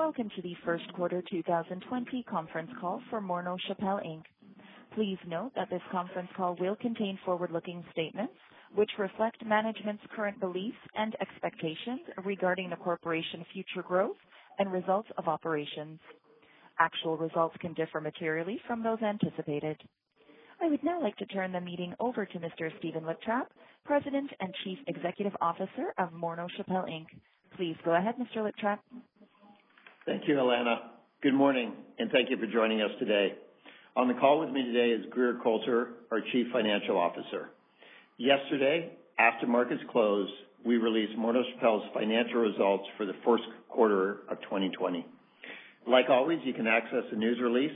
Welcome to the first quarter 2020 conference call for Morneau Shepell Inc. Please note that this conference call will contain forward-looking statements which reflect management's current beliefs and expectations regarding the corporation's future growth and results of operations. Actual results can differ materially from those anticipated. I would now like to turn the meeting over to Mr. Stephen Liptrap, President and Chief Executive Officer of Morneau Shepell Inc. Please go ahead, Mr. Liptrap. Thank you, Alana. Good morning, and thank you for joining us today. On the call with me today is Grier Colter, our Chief Financial Officer. Yesterday, after markets closed, we released Shepell's financial results for the first quarter of 2020. Like always, you can access the news release,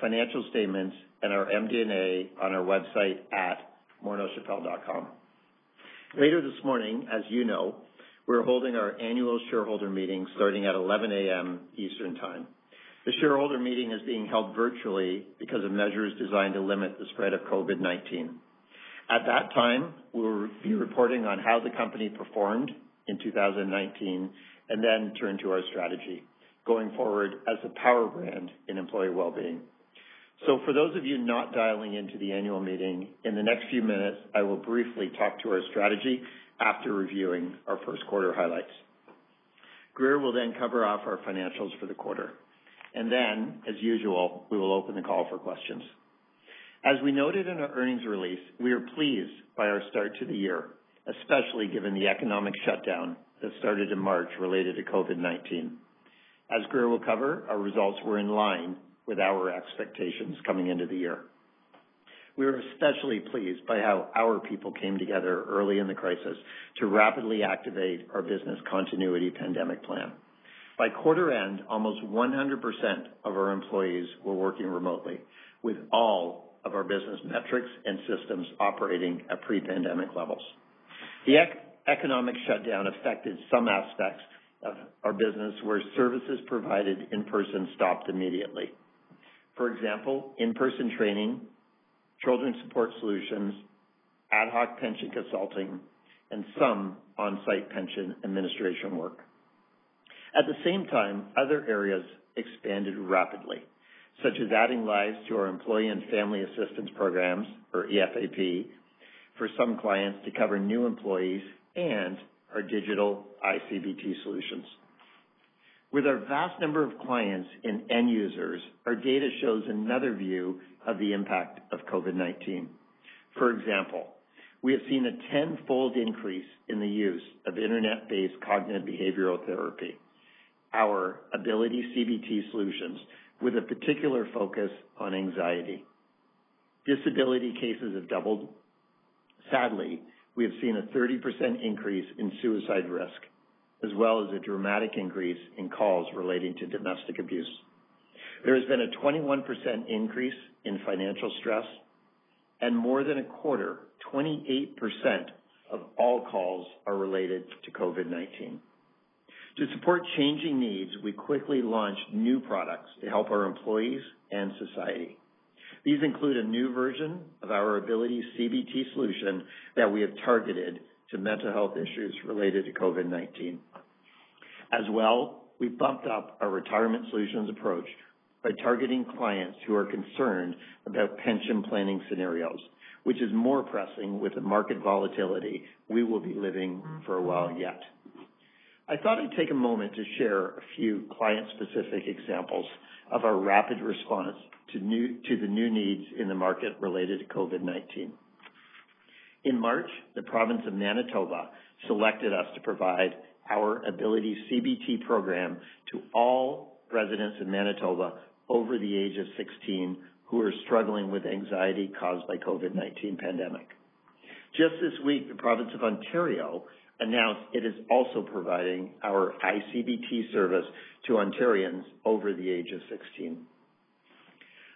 financial statements, and our MD&A on our website at morneaushepell.com. Later this morning, as you know, we're holding our annual shareholder meeting starting at 11:00 A.M. Eastern Time. The shareholder meeting is being held virtually because of measures designed to limit the spread of COVID-19. At that time, we'll be reporting on how the company performed in 2019 and then turn to our strategy going forward as a power brand in employee well-being. So for those of you not dialing into the annual meeting, in the next few minutes, I will briefly talk to our strategy after reviewing our first quarter highlights. Grier will then cover off our financials for the quarter. And then, as usual, we will open the call for questions. As we noted in our earnings release, we are pleased by our start to the year, especially given the economic shutdown that started in March related to COVID-19. As Grier will cover, our results were in line with our expectations coming into the year. We were especially pleased by how our people came together early in the crisis to rapidly activate our business continuity pandemic plan. By quarter end, almost 100% of our employees were working remotely, with all of our business metrics and systems operating at pre-pandemic levels. The economic shutdown affected some aspects of our business where services provided in person stopped immediately. For example, in-person training, children's support solutions, ad hoc pension consulting, and some on-site pension administration work. At the same time, other areas expanded rapidly, such as adding lives to our employee and family assistance programs, or EFAP, for some clients to cover new employees and our digital iCBT solutions. With our vast number of clients and end users, our data shows another view of the impact of COVID-19. For example, we have seen a tenfold increase in the use of internet-based cognitive behavioral therapy, our Ability CBT solutions, with a particular focus on anxiety. Disability cases have doubled. Sadly, we have seen a 30% increase in suicide risk, as well as a dramatic increase in calls relating to domestic abuse. There has been a 21% increase in financial stress, and more than a quarter, 28% of all calls are related to COVID-19. To support changing needs, we quickly launched new products to help our employees and society. These include a new version of our Ability CBT solution that we have targeted to mental health issues related to COVID-19. As well, we bumped up our retirement solutions approach by targeting clients who are concerned about pension planning scenarios, which is more pressing with the market volatility we will be living for a while yet. I thought I'd take a moment to share a few client-specific examples of our rapid response to the new needs in the market related to COVID-19. In March, the province of Manitoba selected us to provide our Ability CBT program to all residents in Manitoba over the age of 16 who are struggling with anxiety caused by COVID-19 pandemic. Just this week, the province of Ontario announced it is also providing our iCBT service to Ontarians over the age of 16.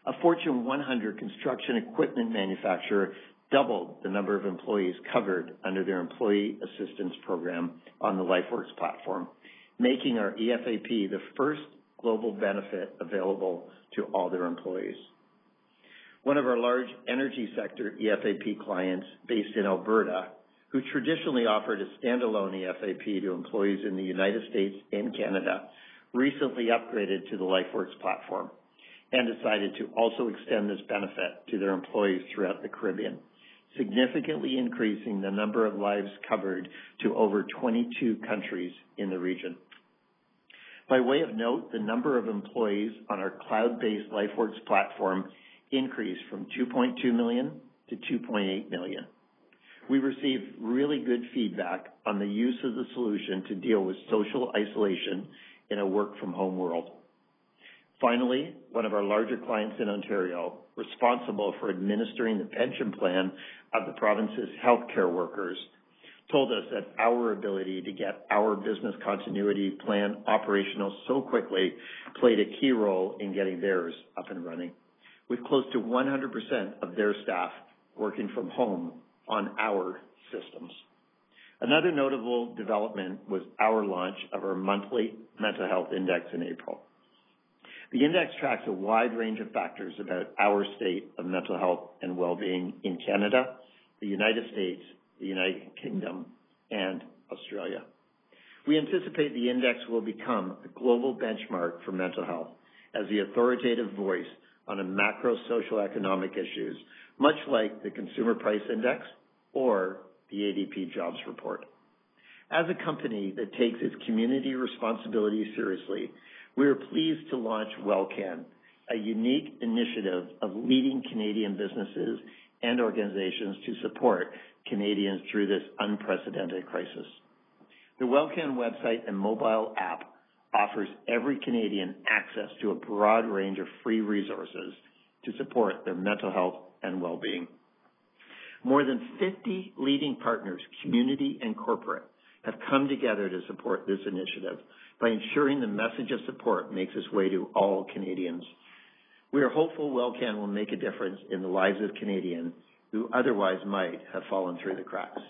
A Fortune 100 construction equipment manufacturer doubled the number of employees covered under their employee assistance program on the LifeWorks platform, making our EFAP the first global benefit available to all their employees. One of our large energy sector EFAP clients based in Alberta, who traditionally offered a standalone EFAP to employees in the United States and Canada, recently upgraded to the LifeWorks platform and decided to also extend this benefit to their employees throughout the Caribbean, significantly increasing the number of lives covered to over 22 countries in the region. By way of note, the number of employees on our cloud-based LifeWorks platform increased from 2.2 million to 2.8 million. We received really good feedback on the use of the solution to deal with social isolation in a work-from-home world. Finally, one of our larger clients in Ontario, responsible for administering the pension plan of the province's healthcare workers, told us that our ability to get our business continuity plan operational so quickly played a key role in getting theirs up and running, with close to 100% of their staff working from home on our systems. Another notable development was our launch of our monthly mental health index in April. The index tracks a wide range of factors about our state of mental health and well-being in Canada, the United States, the United Kingdom, and Australia. We anticipate the index will become a global benchmark for mental health as the authoritative voice on a macro socioeconomic issues, much like the Consumer Price Index or the ADP Jobs Report. As a company that takes its community responsibility seriously, we are pleased to launch WellCan, a unique initiative of leading Canadian businesses and organizations to support Canadians through this unprecedented crisis. The WellCan website and mobile app offers every Canadian access to a broad range of free resources to support their mental health and well-being. More than 50 leading partners, community and corporate, have come together to support this initiative by ensuring the message of support makes its way to all Canadians. We are hopeful WellCan will make a difference in the lives of Canadians who otherwise might have fallen through the cracks.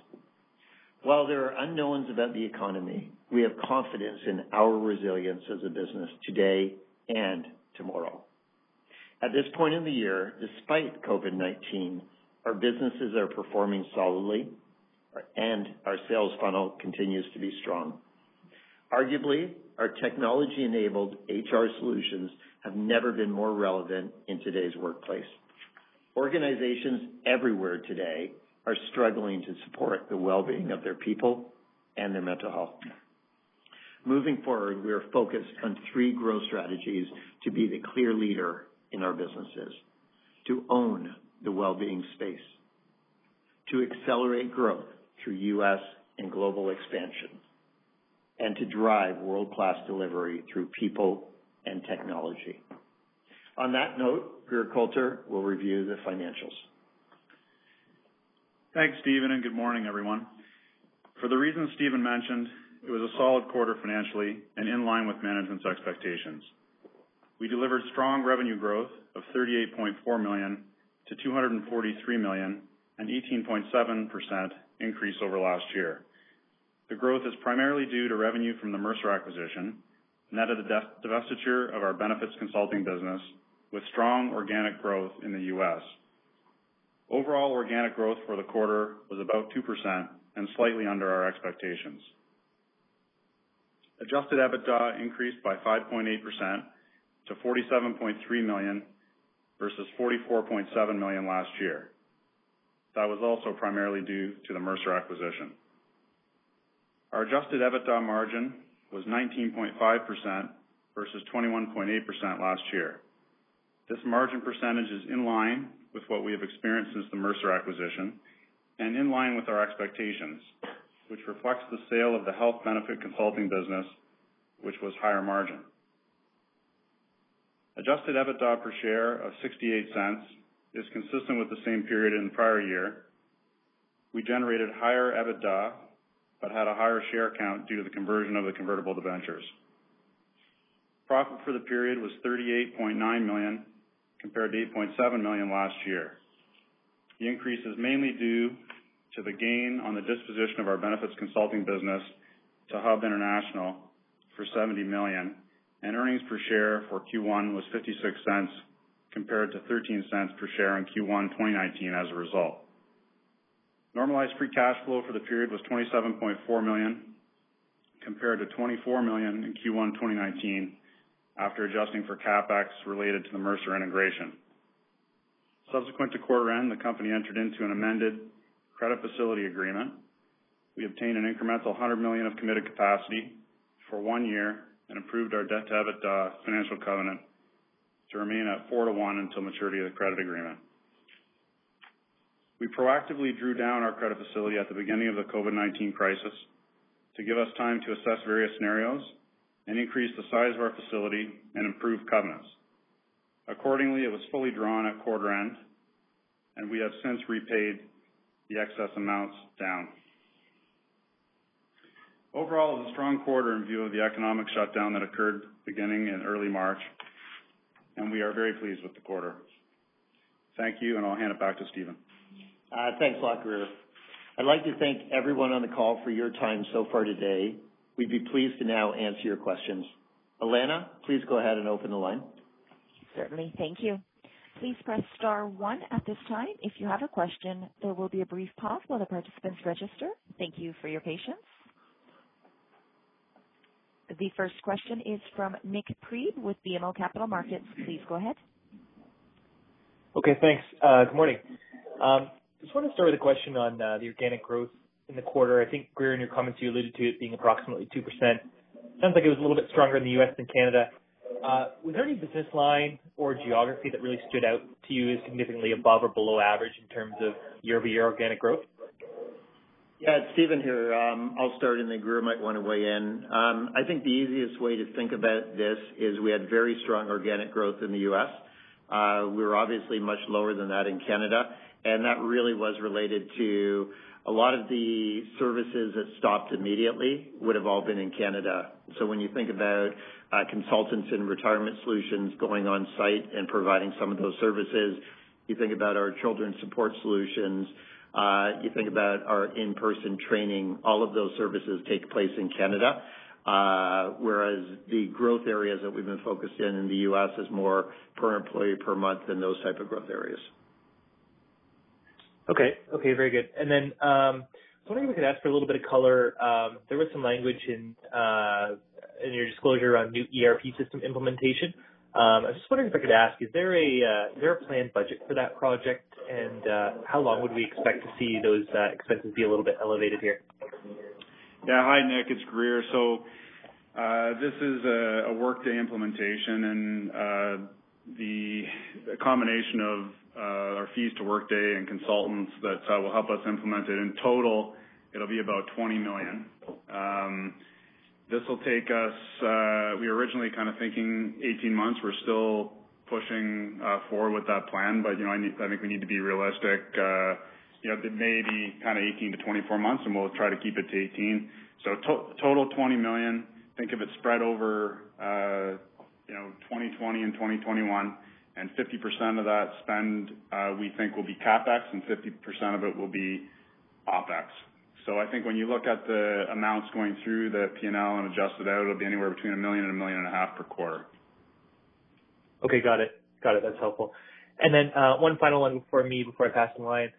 While there are unknowns about the economy, we have confidence in our resilience as a business today and tomorrow. At this point in the year, despite COVID-19, our businesses are performing solidly, and our sales funnel continues to be strong. Arguably, our technology-enabled HR solutions have never been more relevant in today's workplace. Organizations everywhere today are struggling to support the well-being of their people and their mental health. Moving forward, we are focused on three growth strategies to be the clear leader in our businesses, to own the well-being space, to accelerate growth through U.S. and global expansion, and to drive world-class delivery through people and technology. On that note, Grier Colter will review the financials. Thanks, Stephen, and good morning, everyone. For the reasons Stephen mentioned, it was a solid quarter financially and in line with management's expectations. We delivered strong revenue growth of 38.4 million to 243 million, an 18.7% increase over last year. The growth is primarily due to revenue from the Mercer acquisition, net of the divestiture of our benefits consulting business, with strong organic growth in the U.S. Overall organic growth for the quarter was about 2% and slightly under our expectations. Adjusted EBITDA increased by 5.8% to 47.3 million versus 44.7 million last year. That was also primarily due to the Mercer acquisition. Our adjusted EBITDA margin was 19.5% versus 21.8% last year. This margin percentage is in line with what we have experienced since the Mercer acquisition and in line with our expectations, which reflects the sale of the health benefit consulting business, which was higher margin. Adjusted EBITDA per share of 0.68 is consistent with the same period in the prior year. We generated higher EBITDA but had a higher share count due to the conversion of the convertible debentures. Profit for the period was 38.9 million, compared to 8.7 million last year. The increase is mainly due to the gain on the disposition of our benefits consulting business to Hub International for 70 million, and earnings per share for Q1 was 0.56 compared to 0.13 per share in Q1 2019 as a result. Normalized free cash flow for the period was 27.4 million, compared to 24 million in Q1 2019, after adjusting for CapEx related to the Mercer integration. Subsequent to quarter end, the company entered into an amended credit facility agreement. We obtained an incremental 100 million of committed capacity for one year and improved our debt-to-EBITDA financial covenant to remain at 4 to 1 until maturity of the credit agreement. We proactively drew down our credit facility at the beginning of the COVID-19 crisis to give us time to assess various scenarios and increase the size of our facility and improve covenants. Accordingly, it was fully drawn at quarter end, and we have since repaid the excess amounts down. Overall, it was a strong quarter in view of the economic shutdown that occurred beginning in early March, and we are very pleased with the quarter. Thank you, and I'll hand it back to Stephen. Uh, thanks a lot, Grier. I'd like to thank everyone on the call for your time so far today. We'd be pleased to now answer your questions. Elena, please go ahead and open the line. Certainly. Thank you. Please press star one at this time if you have a question. There will be a brief pause while the participants register. Thank you for your patience. The first question is from Nik Priebe with BMO Capital Markets. Please go ahead. Okay, thanks. Uh, good morning. I just want to start with a question on uh, the organic growth in the quarter. I think, Grier, in your comments, you alluded to it being approximately 2%. Sounds like it was a little bit stronger in the U.S. than Canada. Uh, was there any business line or geography that really stood out to you as significantly above or below average in terms of year-over-year organic growth? Yeah, it's Stephen here. Um, I'll start, and then Grier might want to weigh in. Um, I think the easiest way to think about this is we had very strong organic growth in the U.S. Uh, we were obviously much lower than that in Canada, and that really was related to a lot of the services that stopped immediately would have all been in Canada. So when you think about uh, consultants in retirement solutions going on site and providing some of those services, you think about our children's support solutions, uh, you think about our in-person training, all of those services take place in Canada. Uh, whereas the growth areas that we've been focused in in the U.S. is more per employee per month than those type of growth areas. Okay. Okay, very good. And then, I was wondering if we could ask for a little bit of color. Um there was some language in uh in your disclosure on new ERP system implementation. Um I was just wondering if I could ask, is there a uh is there a planned budget for that project? And, uh how long would we expect to see those expenses be a little bit elevated here? Yeah. Hi, Nick, It's Grier. So, uh this is a Workday implementation, and uh the combination of Uh, our fees to Workday and consultants that uh, will help us implement it, in total, it'll be about 20 million. Um, this will take us, uh we were originally kind of thinking 18 months. We're still pushing uh, forward with that plan, but you know, I think we need to be realistic. Uh you know, it may be kind of 18 to 24 months, and we'll try to keep it to 18. So Total 20 million. Think of it spread over you know, 2020 and 2021, and 50% of that spend uh we think will be CapEx and 50% of it will be OpEx. So I think when you look at the amounts going through the P&L and adjust it out, it'll be anywhere between 1 million and 1.5 million per quarter. Okay, got it. Got it, that's helpful. And then uh one final one for me before I pass the line.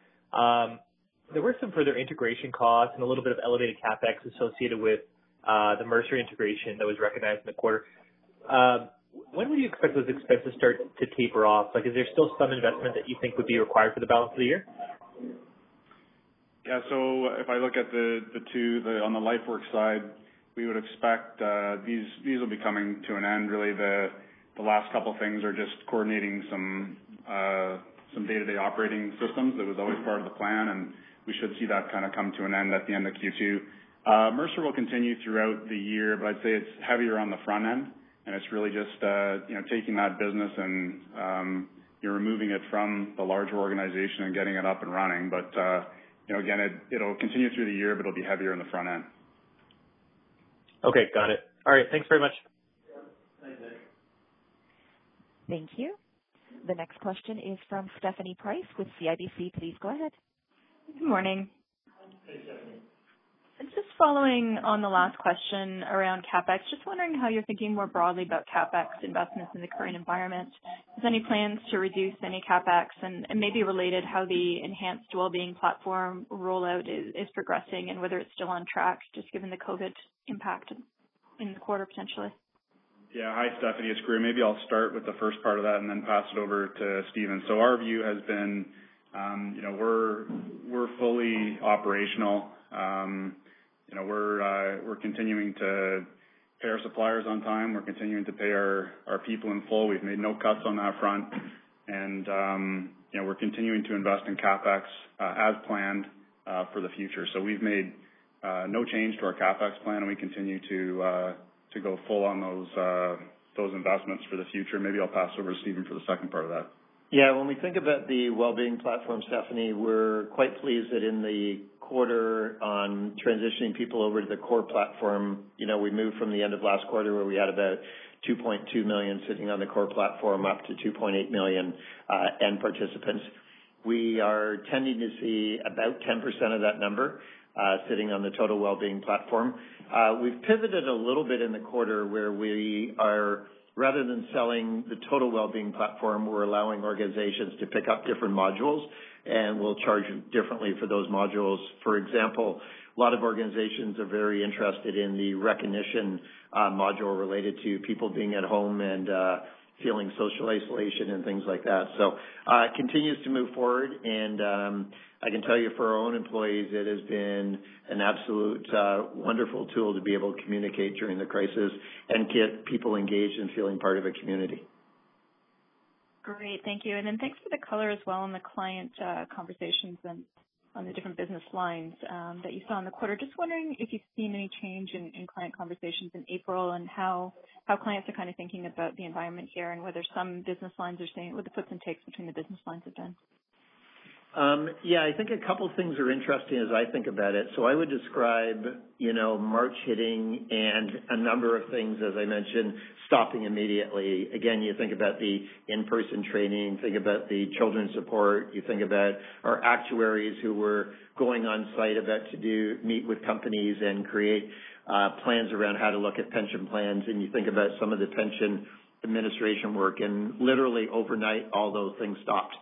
There were some further integration costs and a little bit of elevated CapEx associated with uh the Mercer integration that was recognized in the quarter. When would you expect those expenses start to taper off? Like, is there still some investment that you think would be required for the balance of the year? Yeah. So if I look at the the two, on the LifeWorks side, we would expect uh these these will be coming to an end. Really, the the last couple of things are just coordinating some uh some day-to-day operating systems. That was always part of the plan, and we should see that kind of come to an end at the end of Q2. Mercer will continue throughout the year, but I'd say it's heavier on the front end, and it's really just uh, you know, taking that business and um, you're removing it from the larger organization and getting it up and running. But, uh, you know, again, it'll continue through the year, but it'll be heavier in the front end. Okay, got it. All right. Thanks very much. Thank you. The next question is from Stephanie Price with CIBC. Please go ahead. Good morning. Hey, Stephanie. Just following on the last question around CapEx, just wondering how you're thinking more broadly about CapEx investments in the current environment. Is there any plans to reduce any CapEx? And maybe related, how the enhanced wellbeing platform rollout is progressing and whether it's still on track, just given the COVID impact in the quarter, potentially. Yeah. Hi, Stephanie. It's Grier. Maybe I'll start with the first part of that and then pass it over to Stephen. So our view has been, you know, we're we're fully operational. You know, we're uh we're continuing to pay our suppliers on time. We're continuing to pay our people in full. We've made no cuts on that front. And um, you know, we're continuing to invest in CapEx as planned for the future. So we've made no change to our CapEx plan, and we continue to uh to go full on those uh those investments for the future. Maybe I'll pass over to Stephen for the second part of that. Yeah. When we think about the wellbeing platform, Stephanie, we're quite pleased that in the quarter on transitioning people over to the core platform, you know, we moved from the end of last quarter, where we had about 2.2 million sitting on the core platform, up to 2.8 million uh, end participants. We are tending to see about 10% of that number uh, sitting on the total wellbeing platform. Uh, we've pivoted a little bit in the quarter where we are, rather than selling the total wellbeing platform, we're allowing organizations to pick up different modules, and we'll charge differently for those modules. For example, a lot of organizations are very interested in the recognition uh module related to people being at home and uh feeling social isolation and things like that. So it continues to move forward, and um I can tell you for our own employees, it has been an absolute wonderful tool to be able to communicate during the crisis and get people engaged and feeling part of a community. Great. Thank you. And then thanks for the color as well on the client uh, conversations and on the different business lines um, that you saw in the quarter. Just wondering if you've seen any change in client conversations in April and how how clients are kind of thinking about the environment here and whether some business lines are seeing what the puts and takes between the business lines have been. Um, yeah, I think a couple things are interesting as I think about it. So I would describe, you know, March hitting and a number of things, as I mentioned, stopping immediately. Again, you think about the in-person training, think about the children's support, you think about our actuaries who were going on site about to do meet with companies and create uh, plans around how to look at pension plans, and you think about some of the pension administration work, and literally overnight, all those things stopped.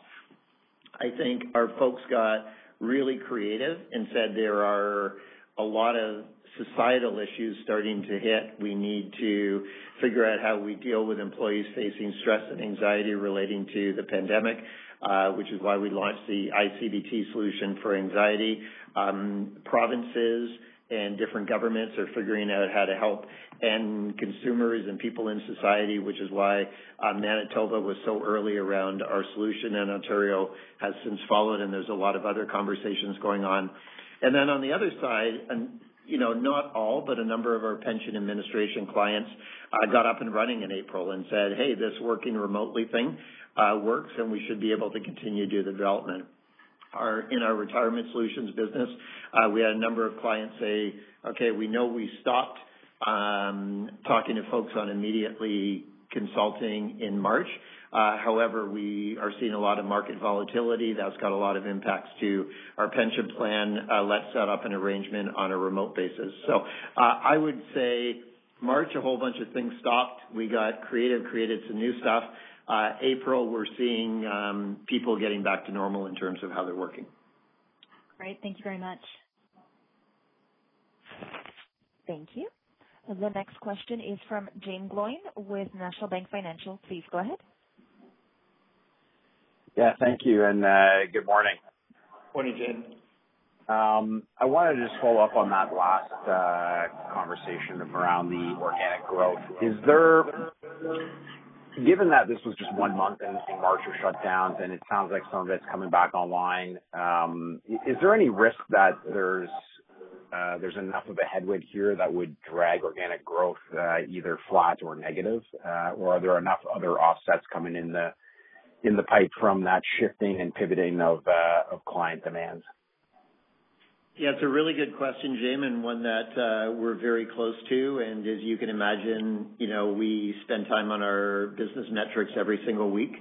I think our folks got really creative and said there are a lot of societal issues starting to hit. We need to figure out how we deal with employees facing stress and anxiety relating to the pandemic, uh, which is why we launched the iCBT solution for anxiety. Um, provinces and different governments are figuring out how to help end consumers and people in society, which is why uh, Manitoba was so early around our solution, and Ontario has since followed, and there's a lot of other conversations going on. And then on the other side, you know, not all, but a number of our pension administration clients uh, got up and running in April and said, "Hey, this working remotely thing uh, works, and we should be able to continue to do the development." Our in our retirement solutions business, uh, we had a number of clients say, "Okay, we know we stopped um, talking to folks on immediately consulting in March. Uh, however, we are seeing a lot of market volatility that's got a lot of impacts to our pension plan. Uh, let's set up an arrangement on a remote basis." So uh I would say March, a whole bunch of things stopped. We got creative, created some new stuff. Uh, April, we're seeing um, people getting back to normal in terms of how they're working. Great. Thank you very much. Thank you. The next question is from Jaeme Gloyn with National Bank Financial. Please go ahead. Yeah, thank you, and uh, good morning. Morning, Jaeme. Um, I wanted to just follow up on that last uh, conversation around the organic growth. Is there given that this was just one month and March was shutdowns, and it sounds like some of it's coming back online, um, is there any risk that there's uh there's enough of a headwind here that would drag organic growth uh, either flat or negative? Or are there enough other offsets coming in the pipe from that shifting and pivoting of client demands? Yeah, it's a really good question, Jim, and one that uh, we're very close to. And As you can imagine, you know, we spend time on our business metrics every single week,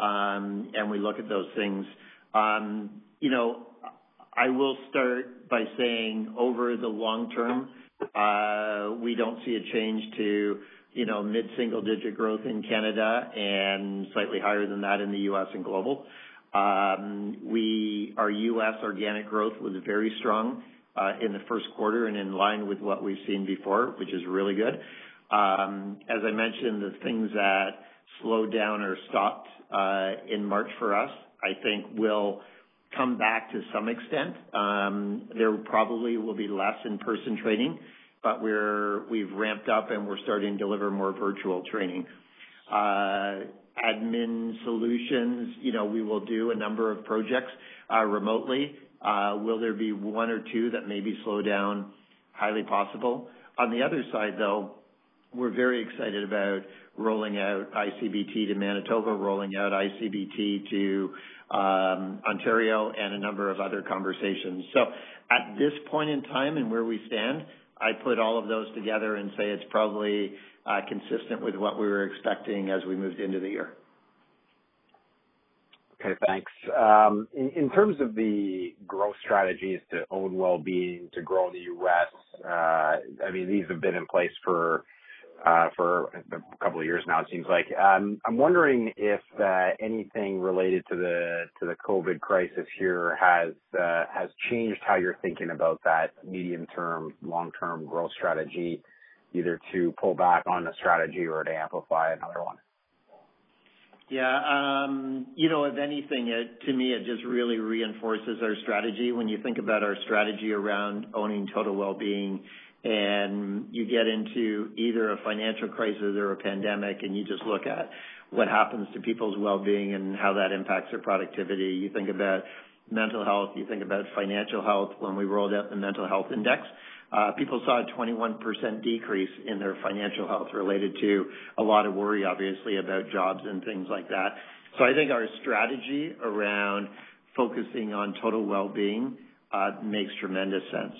um, and we look at those things. Um, you know, I will start by saying over the long term, uh, we don't see a change to, you know, mid-single digit growth in Canada and slightly higher than that in the U.S. and global. Um, we our U.S. organic growth was very strong uh, in the first quarter and in line with what we've seen before, which is really good. Um, as I mentioned, the things that slowed down or stopped uh, in March for us, I think will come back to some extent. Um, there probably will be less in-person training, but we've ramped up and we're starting to deliver more virtual training. Uh, admin solutions, you know, we will do a number of projects uh, remotely. Uh, will there be one or two that maybe slow down? Highly possible. On the other side, though, we're very excited about rolling out ICBT to Manitoba, rolling out ICBT to um, Ontario, and a number of other conversations. So, At this point in time and where we stand, I put all of those together and say it's probably uh, consistent with what we were expecting as we moved into the year. Okay, thanks. Um, in terms of the growth strategies to own well-being, to grow in the U.S., uh, I mean, these have been in place for for a couple of years now, it seems like. Um, I'm wondering if uh anything related to the to the COVID crisis here has uh has changed how you're thinking about that medium-term, long-term growth strategy either to pull back on a strategy or to amplify another one? Yeah. Um, you know, if anything, to me, it just really reinforces our strategy. When you think about our strategy around owning total well-being, and you get into either a financial crisis or a pandemic, and you just look at what happens to people's well-being and how that impacts their productivity. You think about mental health, you think about financial health. When we rolled out the mental health index, uh, people saw a 21% decrease in their financial health related to a lot of worry, obviously, about jobs and things like that. So I think our strategy around focusing on total well-being uh, makes tremendous sense.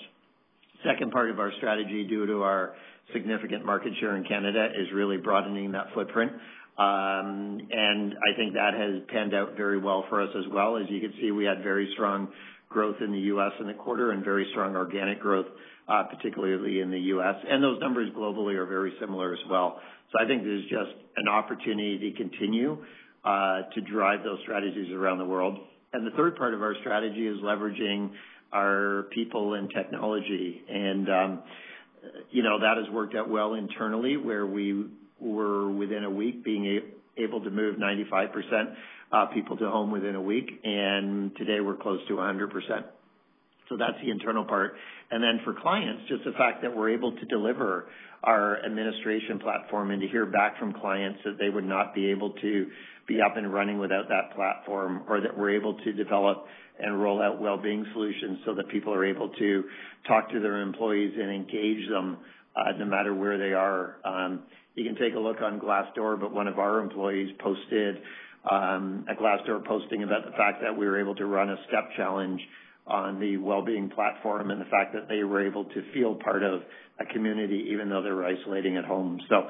Second part of our strategy, due to our significant market share in Canada, is really broadening that footprint. And I think that has panned out very well for us as well. As you can see, we had very strong growth in the U.S. in the quarter and very strong organic growth particularly in the U.S. and Those numbers globally are very similar as well. So I think there's just an opportunity to continue uh, to drive those strategies around the world. And The third part of our strategy is leveraging our people and technology. And um, You know, that has worked out well internally, where we were within a week being able to move 95% uh, people to home within a week, and today we're close to 100%. So That's the internal part. And then For clients, just the fact that we're able to deliver our administration platform and to hear back from clients that they would not be able to be up and running without that platform, or that we're able to develop and roll out well-being solutions so that people are able to talk to their employees and engage them, uh, no matter where they are. Um, you can take a look on Glassdoor, but one of our employees posted um, a Glassdoor posting about the fact that we were able to run a step challenge on the well-being platform and the fact that they were able to feel part of a community even though they were isolating at home. So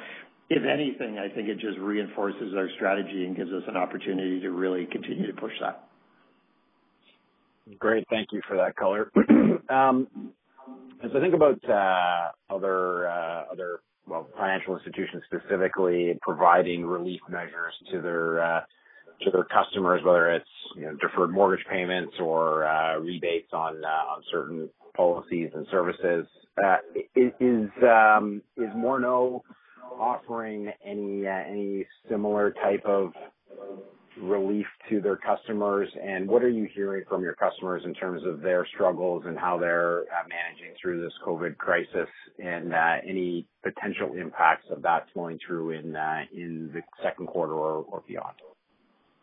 if anything, I think it just reinforces our strategy and gives us an opportunity to really continue to push that. Great. Thank you for that color. um, as I think about uh, other uh, other well financial institutions specifically providing relief measures to their uh, to their customers, whether it's, you know, deferred mortgage payments or uh, rebates on uh, on certain policies and services. Uh, is um, is Morneau offering any any similar type of relief to their customers? And what are you hearing from your customers in terms of their struggles and how they're managing through this COVID crisis and any potential impacts of that flowing through in in the second quarter or beyond?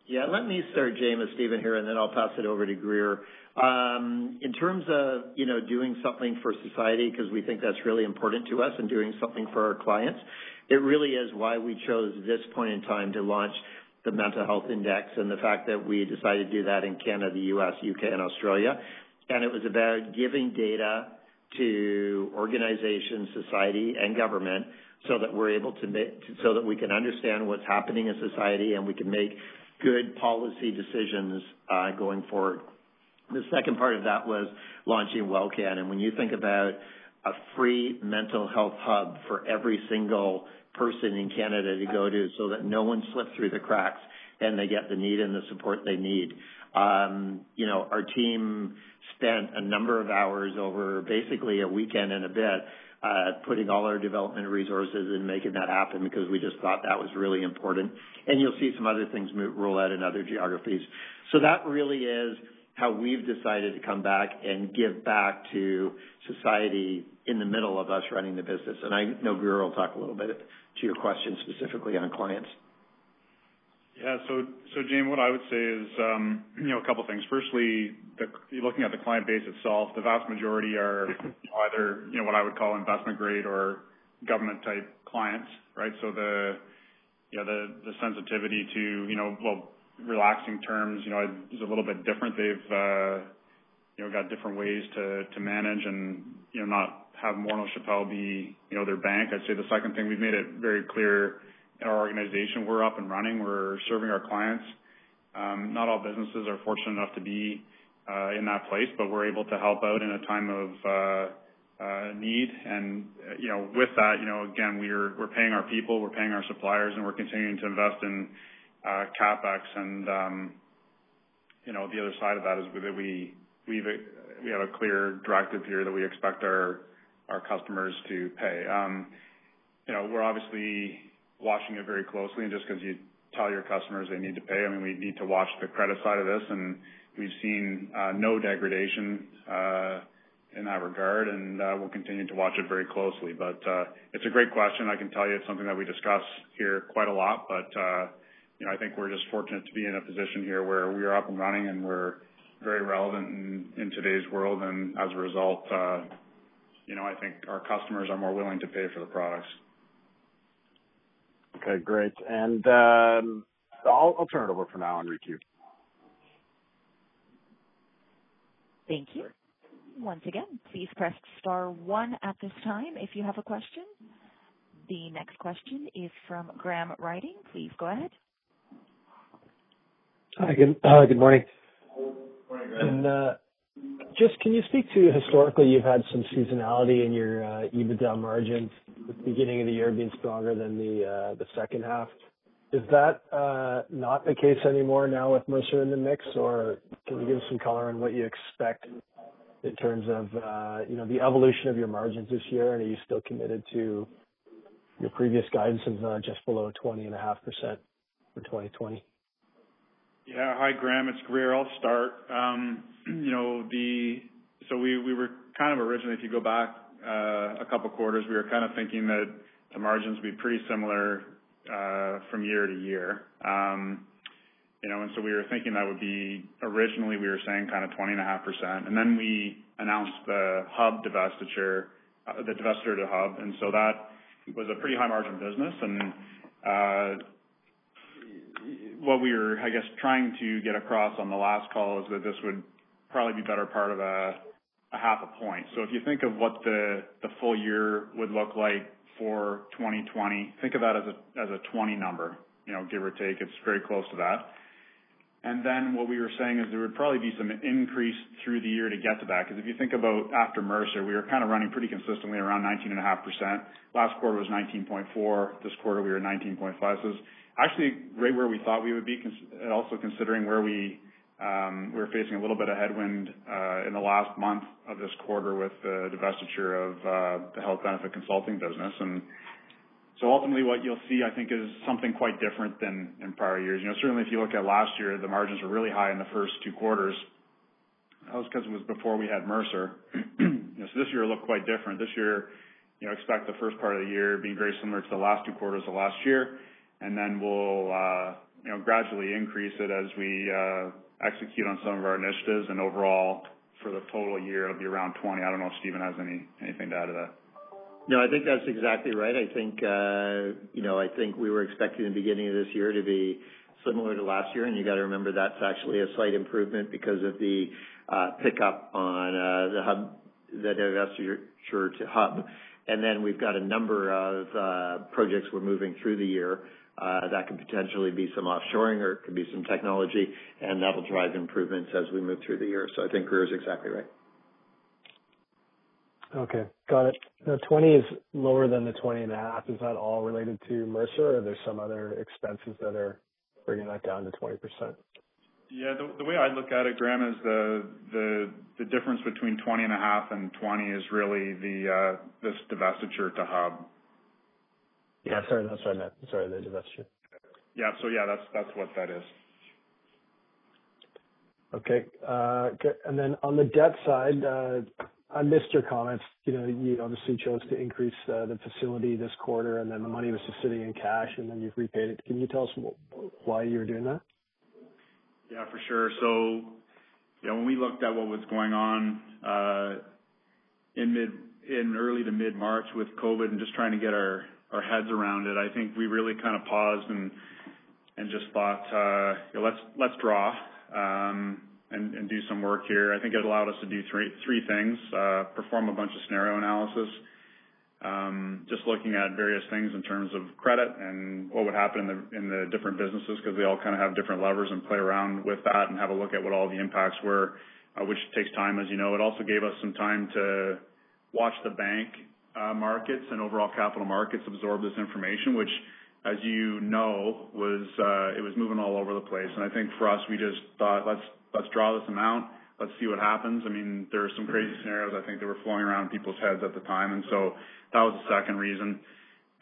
Yeah, let me start, Jaeme, Stephen here, and then I'll pass it over to Grier. Um, in terms of, you know, doing something for society, because we think that's really important to us, and doing something for our clients, it really is why we chose this point in time to launch the Mental Health Index and the fact that we decided to do that in Canada, the U.S., U.K., and Australia and it was about giving data to organizations, society, and government so that we're able to so that we can understand what's happening in society and we can make good policy decisions uh, going forward. The second part of that was launching WellCan. And when you think about a free mental health hub for every single person in Canada to go to so that no one slips through the cracks and they get the need and the support they need. Um, you know, our team spent a number of hours over basically a weekend and a bit Uh, putting all our development resources and making that happen because we just thought that was really important. And You'll see some other things roll out in other geographies. So That really is how we've decided to come back and give back to society in the middle of us running the business. And I know Grier will talk a little bit to your question specifically on clients. Yeah. So, Jaeme, what I would say is, um, you know, a couple things. Firstly, looking at the client base itself, the vast majority are either, you know, what I would call investment grade or government-type clients, right? So the, you know, the sensitivity to, you know, well, relaxing terms, you know, is a little bit different. They've, uh, you know, got different ways to to manage and, you know, not have Morneau Shepell be, you know, their bank. I'd say the second thing, we've made it very clear in our organization, we're up and running. We're serving our clients. Um, not all businesses are fortunate enough to be uh, in that place, but we're able to help out in a time of uh, uh need. And, you know, with that, you know, again, we're we're paying our people, we're paying our suppliers, and we're continuing to invest in uh, CapEx. And, um, you know, the other side of that is that we we have a clear directive here that we expect our our customers to pay. Um, you know, we're obviously watching it very closely, and just because you tell your customers they need to pay, I mean, we need to watch the credit side of this, and we've seen uh, no degradation uh, in that regard, and uh, we'll continue to watch it very closely. But uh it's a great question. I can tell you it's something that we discuss here quite a lot, but uh you know, I think we're just fortunate to be in a position here where we are up and running, and we're very relevant in today's world. And as a result, uh you know, I think our customers are more willing to pay for the products. Okay, great. And um, I'll turn it over for now and requeue. Thank you. Once again, please press star one at this time if you have a question. The next question is from Graham Ryding. Please go ahead. Hi, good uh, morning. Morning, Graham. Just can you speak to historically, you've had some seasonality in your uh, EBITDA margins, the beginning of the year being stronger than the uh, second half. Is that uh, not the case anymore now with Mercer in the mix? Or can you give some color on what you expect in terms of, you know, the evolution of your margins this year? And are you still committed to your previous guidance of just below 20.5% for 2020? Yeah. Hi, Graham. It's Grier. I'll start. Um, you know, the so we were kind of originally, if you go back uh, a couple quarters, we were kind of thinking that the margins would be pretty similar uh, from year to year. Um, you know, and so we were thinking that would be originally, we were saying kind of 20.5%. And then we announced the Hub divestiture, uh, the divestiture to Hub. And so that was a pretty high margin business. What we were, I guess, trying to get across on the last call is that this would probably be better part of a half a point. So if you think of what the full year would look like for 2020, think of that as a 20 number, you know, give or take. It's very close to that. And then what we were saying is there would probably be some increase through the year to get to that. Because if you think about after Mercer, we were kind of running pretty consistently around 19.5%. Last quarter was 19.4. This quarter, we were 19.5. So actually right where we thought we would be, also considering where we um, we were facing a little bit of headwind uh, in the last month of this quarter with the divestiture of uh, the health benefit consulting business. And so ultimately, what you'll see, I think, is something quite different than in prior years. You know, certainly if you look at last year, the margins were really high in the first two quarters. That was because it was before we had Mercer. you know, so this year looked quite different. This year, you know, expect the first part of the year being very similar to the last two quarters of last year and then we'll, uh, you know, gradually increase it as we uh, execute on some of our initiatives. And overall, for the total year, it'll be around 20. I don't know if Stephen has any anything to add to that. No, I think that's exactly right. I think, uh, you know, I think we were expecting the beginning of this year to be similar to last year, and you got to remember that's actually a slight improvement because of the pick up on uh the Hub, the divestiture to Hub. And then we've got a number of uh projects we're moving through the year that could potentially be some offshoring or it could be some technology, and that'll drive improvements as we move through the year. So I think Grier is exactly right. Okay. Got it. The 20 is lower than the 20.5. Is that all related to Mercer, or are there some other expenses that are bringing that down to 20%? Yeah. The way I look at it, Graham, is the the the difference between 20.5 and 20 is really the uh this divestiture to Hub. Yeah. Sorry, that's what I meant. Sorry, the divestiture. Yeah. So yeah, that's that's what that is. Okay. Uh good. And then on the debt side, I missed your comments. You know, you obviously chose to increase the facility this quarter, and then the money was just sitting in cash, and then you've repaid it. Can you tell us why you're doing that? Yeah, for sure. So, you know, when we looked at what was going on uh in mid in early to mid-March with COVID and just trying to get our heads around it, I think we really kind of paused and and just thought, uh, let's let's draw um, and and do some work here. I think it allowed us to do three three things. Uh, perform a bunch of scenario analysis, um, just looking at various things in terms of credit and what would happen in the in the different businesses because they all kind of have different levers and play around with that and have a look at what all the impacts were, uh, which takes time, as you know. It also gave us some time to watch the bank markets and overall capital markets absorb this information, which, as you know, was uh it was moving all over the place. And I think for us, we just thought, let's let's draw this amount. Let's see what happens. I mean, there are some crazy scenarios I think that were flowing around people's heads at the time. And so that was the second reason.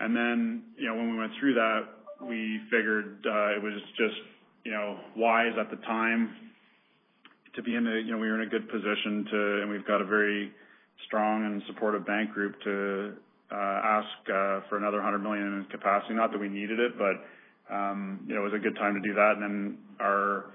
And then, you know, when we went through that, we figured uh it was just, you know, wise at the time to be in a, you know, we were in a good position to, and we've got a very strong and supportive bank group to uh ask uh for another 100 million in capacity. Not that we needed it, but um, you know, it was a good time to do that. And then our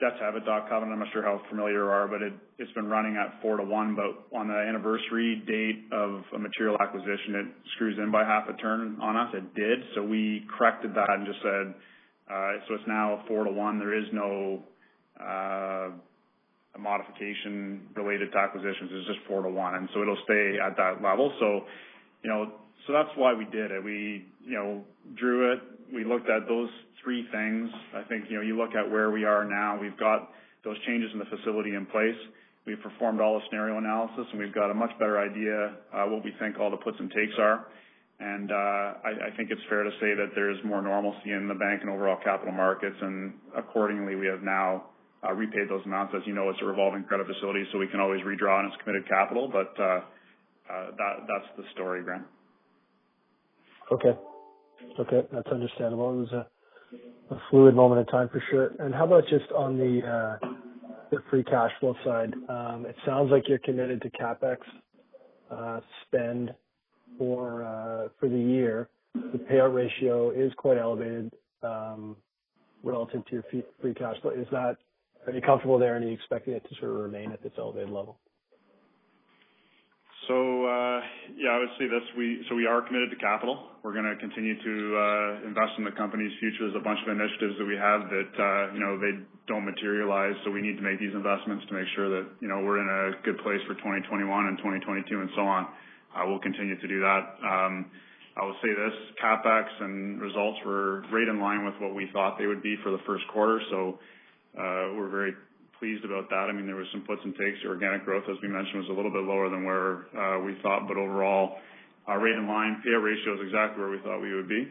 debt-to-EBITDA covenant, I'm not sure how familiar you are, but it, it's been running at 4-to-1. But on the anniversary date of a material acquisition, it screws in by half a turn on us. It did. So we corrected that and just said, uh, so it's now 4-to-1. There is no modification related to acquisitions. is just 4-to-1. And so it'll stay at that level. So, you know, so that's why we did it. We, you know, drew it. We looked at those three things. I think, you know, you look at where we are now, we've got those changes in the facility in place. We've performed all the scenario analysis, and we've got a much better idea what we think all the puts and takes are. And uh, I, I think it's fair to say that there's more normalcy in the bank and overall capital markets, and accordingly, we have now repaid those amounts. As you know, it's a revolving credit facility, so we can always redraw on its committed capital. But uh uh that that's the story, Graham. Okay. Okay, that's understandable. It was a fluid moment in time for sure. And how about just on the uh the free cash flow side? Um it sounds like you're committed to CapEx uh spend for uh for the year. The payout ratio is quite elevated um relative to your free cash flow. Are you comfortable there, and are you expecting it to sort of remain at this elevated level? So uh yeah, I would say this. We so we are committed to capital. We're gonna continue to uh, invest in the company's future. There's a bunch of initiatives that we have that, uh, you know, they don't materialize, so we need to make these investments to make sure that, you know, we're in a good place for 2021 and 2022 and so on. We'll continue to do that. Um, I will say this, CapEx and results were right in line with what we thought they would be for the first quarter. We're very pleased about that. I mean, there was some puts and takes. The organic growth, as we mentioned, was a little bit lower than where uh we thought, but overall, right in line. Payout ratio is exactly where we thought we would be.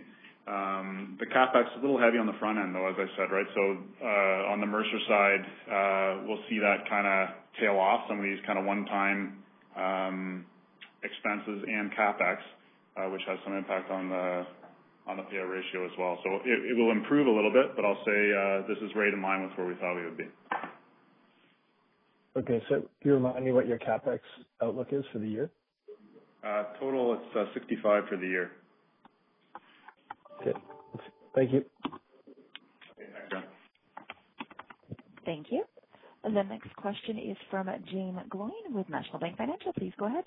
The CapEx is a little heavy on the front end, though, as I said, right? So, uh on the Mercer side, uh we'll see that kinda tail off some of these kind of one-time expenses and CapEx, uh which has some impact on the payout ratio as well. So it will improve a little bit, but I'll say uh, this is right in line with where we thought we would be. Okay. So can you remind me what your CapEx outlook is for the year? Uh, total, it's uh, 65 for the year. Okay. Thank you. Okay. Thanks, Graham. Thank you. The next question is from Jaeme Gloyn with National Bank Financial. Please go ahead.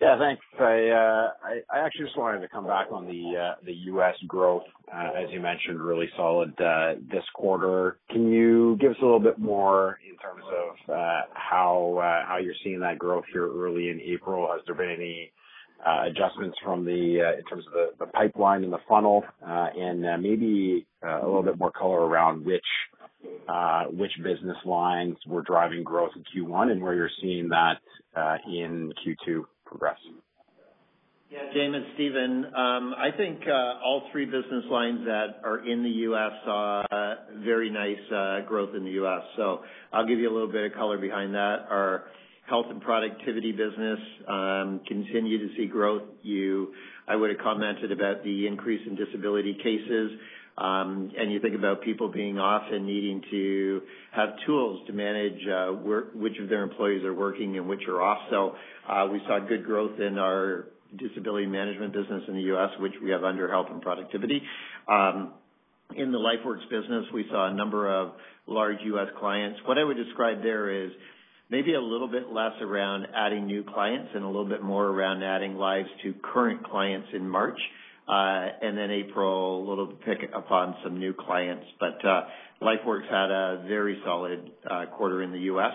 Yeah, thanks. I uh I actually just wanted to come back on the uh the U.S. growth. Uh, as you mentioned, really solid uh, this quarter. Can you give us a little bit more in terms of uh how uh, you're seeing that growth here early in April? Has there been any adjustments from the in terms of the pipeline and the funnel? And maybe a little bit more color around which uh which business lines were driving growth in Q1 and where you're seeing that in Q2 progress. Yeah, Jaeme, it's Stephen. Um, I think uh, all three business lines that are in the U.S. saw very nice uh, growth in the U.S. So I'll give you a little bit of color behind that. Our health and productivity business um, continue to see growth. You I would have commented about the increase in disability cases, and you think about people being off and needing to have tools to manage uh, where, which of their employees are working and which are off. So uh, we saw good growth in our disability management business in the U.S., which we have under health and productivity. Um, in the LifeWorks business, we saw a number of large U.S. clients. What I would describe there is maybe a little bit less around adding new clients and a little bit more around adding lives to current clients in March. April, a little pick up on some new clients. But uh Lifeworks had a very solid uh quarter in the U.S.,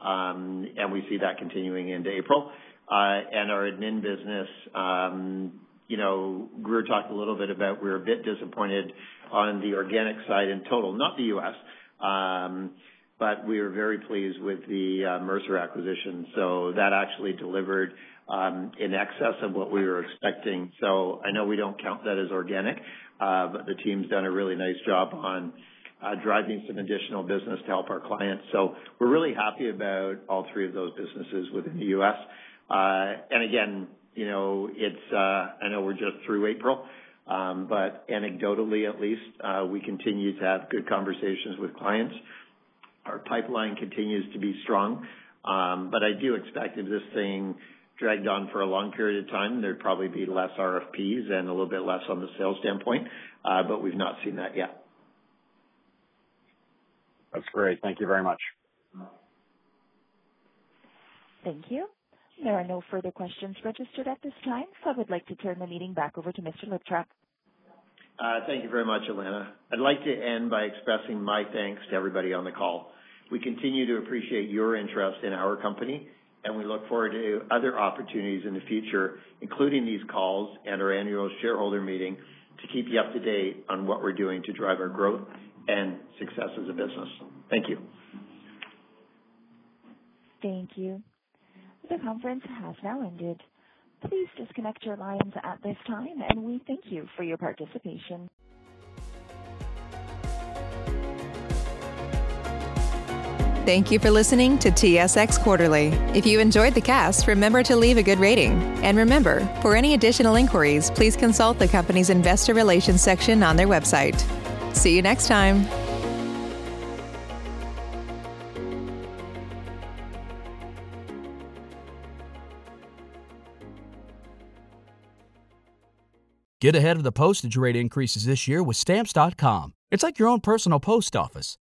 um and we see that continuing into April. Uh and our admin business, um you know, Grier talked a little bit about we're a bit disappointed on the organic side in total, not the U.S., um but we are very pleased with the Mercer acquisition. So that actually delivered Um, in excess of what we were expecting. So I know we don't count that as organic, uh, but the team's done a really nice job on uh, driving some additional business to help our clients. So we're really happy about all three of those businesses within the U.S. Uh and again, you know, it's, uh, I know we're just through April, um, but anecdotally at least, we continue to have good conversations with clients. Our pipeline continues to be strong. Um but I do expect if this thing dragged on for a long period of time, there'd probably be less RFPs and a little bit less on the sales standpoint. Uh, but we've not seen that yet. That's great. Thank you very much. Thank you. There are no further questions registered at this time, so I would like to turn the meeting back over to Mr. Liptrap. Uh, thank you very much, Elena. I'd like to end by expressing my thanks to everybody on the call. We continue to appreciate your interest in our company, and we look forward to other opportunities in the future, including these calls and our annual shareholder meeting, to keep you up to date on what we're doing to drive our growth and success as a business. Thank you. Thank you. The conference has now ended. Please disconnect your lines at this time, and we thank you for your participation. Thank you for listening to TSX Quarterly. If you enjoyed the cast, remember to leave a good rating. And remember, for any additional inquiries, please consult the company's investor relations section on their website. See you next time. Get ahead of the postage rate increases this year with Stamps.com. It's like your own personal post office.